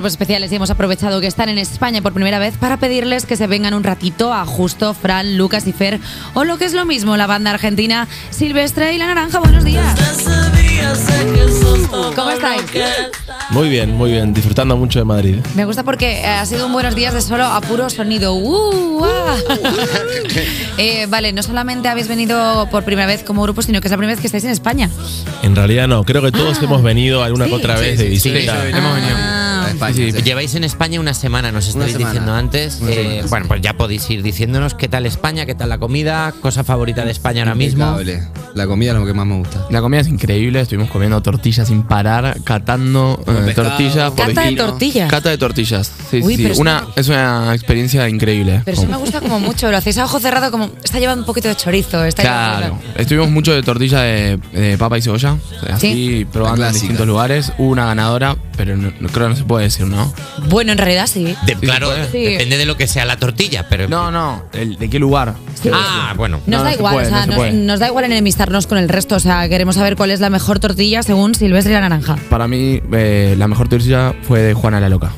Pues especiales y hemos aprovechado que están en España por primera vez para pedirles que se vengan un ratito a Justo, Fran, Lucas y Fer o lo que es lo mismo, la banda argentina Silvestre y La Naranja. Buenos días. ¿Cómo estáis? Muy bien, muy bien, disfrutando mucho de Madrid. Me gusta porque eh, ha sido un buenos días de solo a puro sonido. ¡Uh! ¡ah! Eh, vale, no solamente habéis venido por primera vez como grupo, sino que es la primera vez que estáis en España. En realidad no, creo que todos Ah. hemos venido alguna que Sí. otra vez Sí, de sí, visita. sí, hemos venido. España, Sí, sí. Lleváis en España una semana, nos estáis diciendo antes. Eh, semana, sí. bueno, pues ya podéis ir diciéndonos qué tal España, qué tal la comida, cosa favorita de España ahora mismo. Impecable. La comida es lo que más me gusta. La comida es increíble, estuvimos comiendo tortillas sin parar, catando eh, tortillas. por Cata de tortillas. Cata de tortillas, sí, Uy, sí. pero Una, es una experiencia increíble. Pero eso me gusta como mucho, lo hacéis a ojo cerrado como está llevando un poquito de chorizo. Está Claro, estuvimos mucho de tortilla de, de papa y cebolla, así probando La en distintos lugares. Hubo una ganadora, pero no, no- creo que no se puede decir, ¿no? Bueno, en realidad sí. De- Sí, claro, se puede. Sí. depende de lo que sea la tortilla, pero. No, no, el- ¿de qué lugar? Ah, bueno. Nos No, da no se igual, puede, o sea, no se nos, puede. nos da igual enemistarnos con el resto, o sea, queremos saber cuál es la mejor tortilla según Silvestre y la Naranja. Para mí, eh, la mejor tortilla fue de Juana la Loca.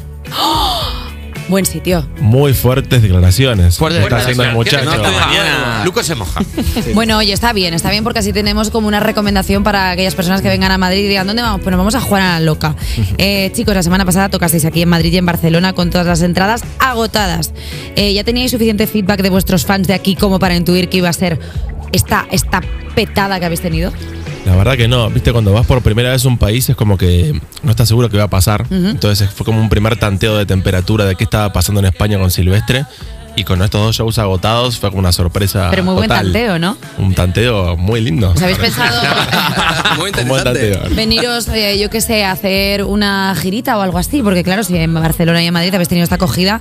Buen sitio. Muy fuertes declaraciones. Fuertes Está haciendo el muchacho. No, No, se moja. Bueno, oye, está bien, está bien porque así tenemos como una recomendación para aquellas personas que vengan a Madrid y digan, ¿dónde vamos? Pues nos vamos a Juana la Loca. Eh, chicos, la semana pasada tocasteis aquí en Madrid y en Barcelona con todas las entradas agotadas. Eh, ¿Ya teníais suficiente feedback de vuestros fans de aquí como para intuir que iba a ser esta, esta petada que habéis tenido? La verdad que no, viste, cuando vas por primera vez a un país es como que no estás seguro que va a pasar. Entonces fue como un primer tanteo de temperatura de qué estaba pasando en España con Silvestre. Y con estos dos shows agotados fue como una sorpresa. Pero muy buen total. tanteo, ¿no? Un tanteo muy lindo. ¿Os habéis pensado Muy Un buen veniros, eh, yo qué sé, a hacer una girita o algo así? Porque claro, si en Barcelona y en Madrid habéis tenido esta acogida,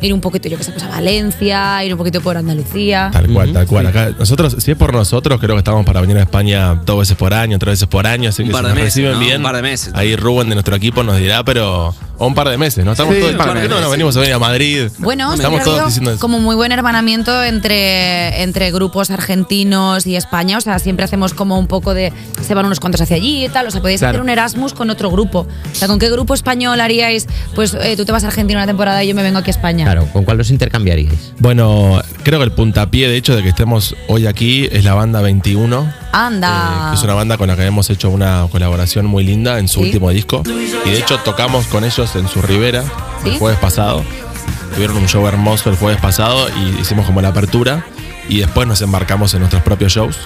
ir un poquito, yo qué sé, pues a Valencia, ir un poquito por Andalucía. Tal cual, tal cual. Acá, nosotros, si es por nosotros, creo que estamos para venir a España dos veces por año, tres veces por año. Así Un que par si de nos meses, reciben ¿no? bien. Un par de meses. Ahí Rubén de nuestro equipo nos dirá, pero. O un par de meses, ¿no? Estamos Sí, todos un par de ¿por qué no nos venimos a venir a Madrid. Bueno, estamos todos diciendo eso. como muy buen hermanamiento entre, entre grupos argentinos y España. O sea, siempre hacemos como un poco de. Se van unos cuantos hacia allí y tal. O sea, podéis Claro. hacer un Erasmus con otro grupo. O sea, ¿con qué grupo español haríais? Pues eh, tú te vas a Argentina una temporada y yo me vengo aquí a España. Claro, ¿con cuál los intercambiaríais? Bueno, creo que el puntapié de hecho de que estemos hoy aquí es la banda 21. Anda. eh, que es una banda con la que hemos hecho una colaboración muy linda en su Sí. último disco. Y de hecho tocamos con ellos en su Rivera Sí. el jueves pasado. Tuvieron un show hermoso el jueves pasado y hicimos como la apertura. Y después nos embarcamos en nuestros propios shows.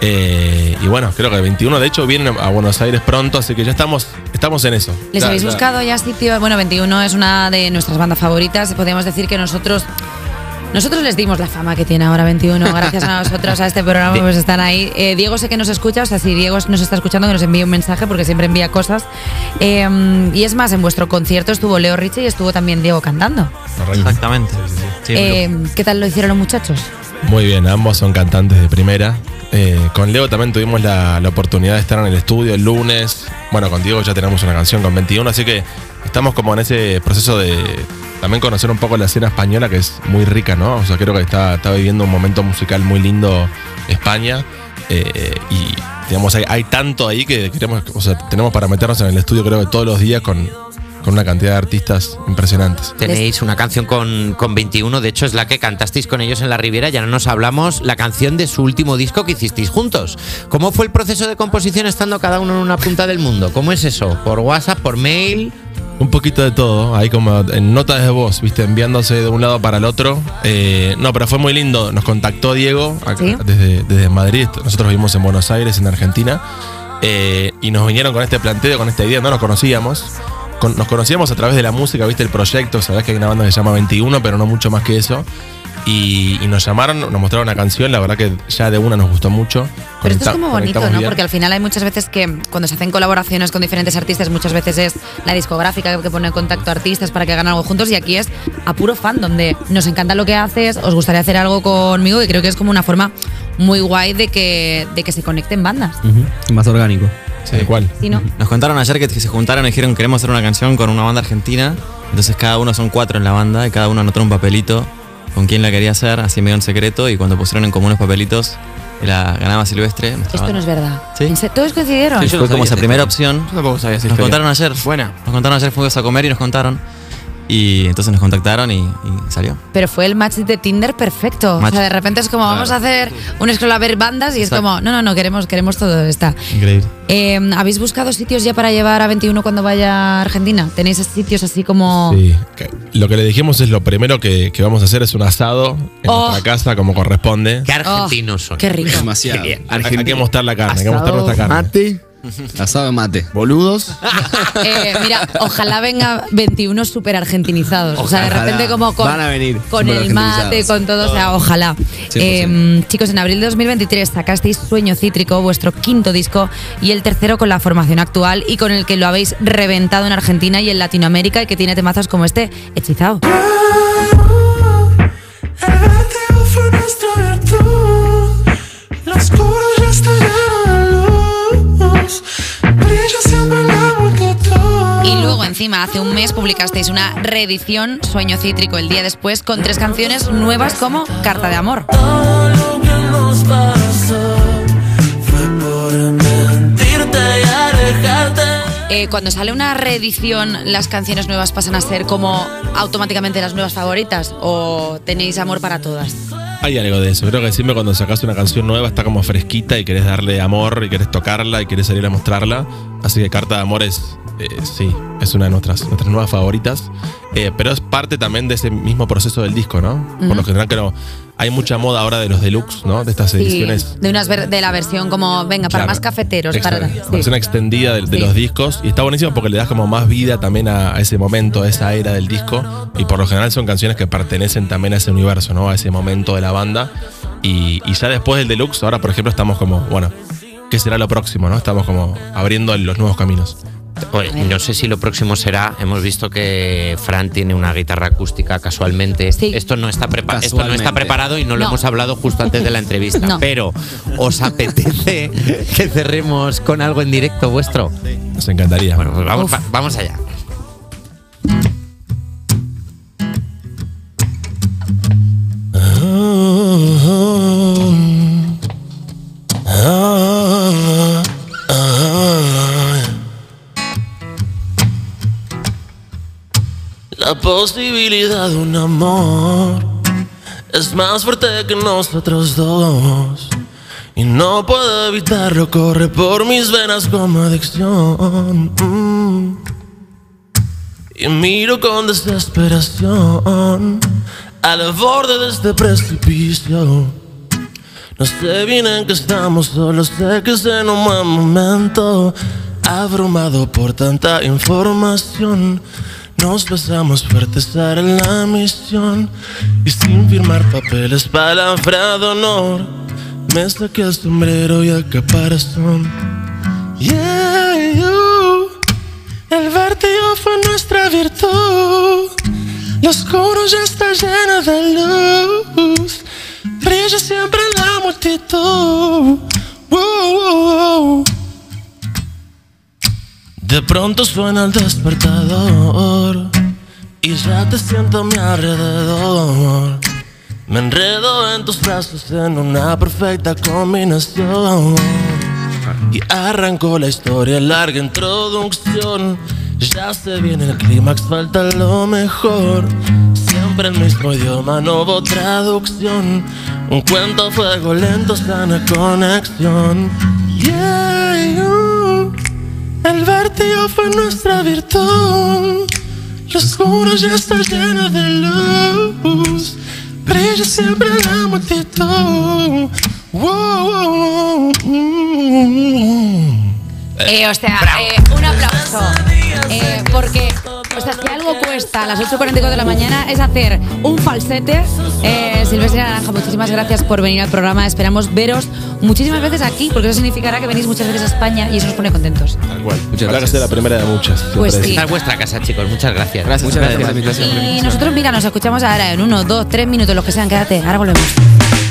Eh, y bueno, creo que el 21 de hecho vienen a Buenos Aires pronto, así que ya estamos, estamos en eso. ¿Les Ya- habéis ya- buscado ya sitio? Bueno, 21 es una de nuestras bandas favoritas. Podríamos decir que nosotros. Nosotros les dimos la fama que tiene ahora 21, gracias a nosotros, a este programa, pues están ahí. Eh, Diego sé que nos escucha, o sea, si Diego nos está escuchando, que nos envíe un mensaje, porque siempre envía cosas. Eh, y es más, en vuestro concierto estuvo Leo Richie y estuvo también Diego cantando. Exactamente. Sí, Eh, ¿Qué tal lo hicieron los muchachos? Muy bien, ambos son cantantes de primera. Eh, con Leo también tuvimos la, la oportunidad de estar en el estudio el lunes. Bueno, con Diego ya tenemos una canción con 21, así que estamos como en ese proceso de también conocer un poco la escena española, que es muy rica, ¿no? O sea, creo que está, está viviendo un momento musical muy lindo España. eh, y digamos, hay, hay tanto ahí que queremos, o sea, tenemos para meternos en el estudio, creo que todos los días con, con una cantidad de artistas impresionantes. Tenéis una canción con, con 21, de hecho es la que cantasteis con ellos en la Riviera, ya no nos hablamos, la canción de su último disco que hicisteis juntos. ¿Cómo fue el proceso de composición estando cada uno en una punta del mundo? ¿Cómo es eso? ¿Por WhatsApp, por mail? Un poquito de todo, ahí como en notas de voz, viste, enviándose de un lado para el otro. Eh, no, pero fue muy lindo. Nos contactó Diego acá, Sí. desde, desde Madrid. Nosotros vivimos en Buenos Aires, en Argentina. eh, y nos vinieron con este planteo, con esta idea. No nos conocíamos. Con- nos conocíamos a través de la música, viste el proyecto. Sabés que hay una banda que se llama 21, pero no mucho más que eso. Y, y nos llamaron, nos mostraron una canción. La verdad que ya de una nos gustó mucho. Pero esto es como bonito, ¿no? bien. Porque al final hay muchas veces que cuando se hacen colaboraciones con diferentes artistas, muchas veces es la discográfica que pone en contacto a artistas para que hagan algo juntos y aquí es a puro fan, donde nos encanta lo que haces, os gustaría hacer algo conmigo y creo que es como una forma muy guay de que, de que se conecten bandas. Más orgánico. Sí, ¿cuál? ¿Sí, no? Nos contaron ayer que se juntaron y dijeron queremos hacer una canción con una banda argentina. Entonces cada uno son cuatro en la banda y cada uno anotó un papelito con quién la quería hacer, así medio en secreto. Y cuando pusieron en común los papelitos, y la ganaba Silvestre. Esto no es verdad. Sí. ¿Todos coincidieron? Sí, no fue como esa primera historia. opción. Yo tampoco sabía esa Nos historia. contaron ayer. Buena. Nos contaron ayer, fuimos a comer y nos contaron. Y entonces nos contactaron y, y salió. Pero fue el match de Tinder perfecto. Match. O sea, de repente es como, vamos a hacer un scroll a ver bandas y es Exacto. como, no, no, no, queremos, queremos todo esta. Increíble. Eh, ¿Habéis buscado sitios ya para llevar a 21 cuando vaya a Argentina? ¿Tenéis sitios así como... Sí. Lo que le dijimos es lo primero que, que vamos a hacer es un asado en Oh. nuestra casa como corresponde. Qué argentinos son. Qué rico. Demasiado. Hay, hay que mostrar la carne, hay que mostrar nuestra carne. Mate, Asado de mate. boludos. Eh, mira, ojalá venga 21 súper argentinizados. o sea, de Ojalá. repente como con, Van a venir con el mate, con todo. O sea, ojalá. 100%. Eh, chicos, en abril de 2023 sacasteis Sueño Cítrico, vuestro quinto disco, y el tercero con la formación actual y con el que lo habéis reventado en Argentina y en Latinoamérica y que tiene temazos como este, Hechizado. El nuestra virtud. Y luego encima, hace un mes publicasteis una reedición, Sueño Cítrico, el día después, con tres canciones nuevas como Carta de Amor. Todo lo que nos pasó fue por mentirte y alejarte. Eh, cuando sale una reedición, ¿las canciones nuevas pasan a ser como automáticamente las nuevas favoritas? ¿O tenéis amor para todas? Hay algo de eso. Creo que siempre cuando sacas una canción nueva está como fresquita y querés darle amor y querés tocarla y querés salir a mostrarla. Así que Carta de Amor es, eh, sí, es una de nuestras, nuestras nuevas favoritas. Eh, pero es parte también de ese mismo proceso del disco, ¿no? Por lo general creo, hay mucha moda ahora de los deluxe, ¿no? De estas ediciones. de, unas ver- de la versión como, venga, para Claro. más cafeteros. Extra- Para, sí. versión extendida de, de Sí. los discos y está buenísimo porque le das como más vida también a, a ese momento, a esa era del disco y por lo general son canciones que pertenecen también a ese universo, ¿no? A ese momento de la banda y, y ya después del deluxe, ahora por ejemplo estamos como, bueno, ¿qué será lo próximo, no? Estamos como abriendo los nuevos caminos. Oye, no sé si lo próximo será. Hemos visto que Fran tiene una guitarra acústica casualmente. Sí. Esto, no está prepa- esto no está Casualmente. preparado y no, lo hemos hablado justo antes de la entrevista. No. Pero, ¿os apetece que cerremos con algo en directo vuestro? Nos encantaría. Bueno, pues vamos, Uf. va- vamos allá. La posibilidad de un amor es más fuerte que nosotros dos. Y no puedo evitarlo, corre por mis venas como adicción. Mm. Y miro con desesperación al borde de este precipicio. No sé bien en qué estamos, solo sé que es en un buen momento. Abrumado por tanta información, nos besamos fuertes para la misión. Y sin firmar papeles, palabra de honor, me saqué el sombrero y el caparazón. Yeah, you. El vértigo fue nuestra virtud. Lo oscuro ya está lleno de luz. Brilla siempre la multitud. Wow, wow, wow. De pronto suena el despertador y ya te siento a mi alrededor. Me enredo en tus brazos en una perfecta combinación. Y arrancó la historia, larga introducción. Ya se viene el clímax, falta lo mejor. Siempre el mismo idioma, no hubo traducción. Un cuento fuego lento, sana conexión. Yeah. El vértigo fue nuestra virtud. Lo oscuro ya está lleno de luz. Brilla siempre la multitud. Wow, wow, wow. Mm. Eh, o sea, eh, un aplauso. Eh, porque, o sea, si algo cuesta a las 8.44 de la mañana es hacer un falsete. Eh, Silvestre Naranja, muchísimas gracias por venir al programa. Esperamos veros muchísimas veces aquí, porque eso significará que venís muchas veces a España y eso nos pone contentos. Tal cual. Muchas que gracias. sea la primera de muchas. Pues es. sí. Esta es vuestra casa, chicos. Muchas gracias. Gracias, Muchas gracias, gracias. por la invitación. Y nosotros, mira, nos escuchamos ahora en uno, dos, tres minutos, los que sean. Quédate, ahora volvemos.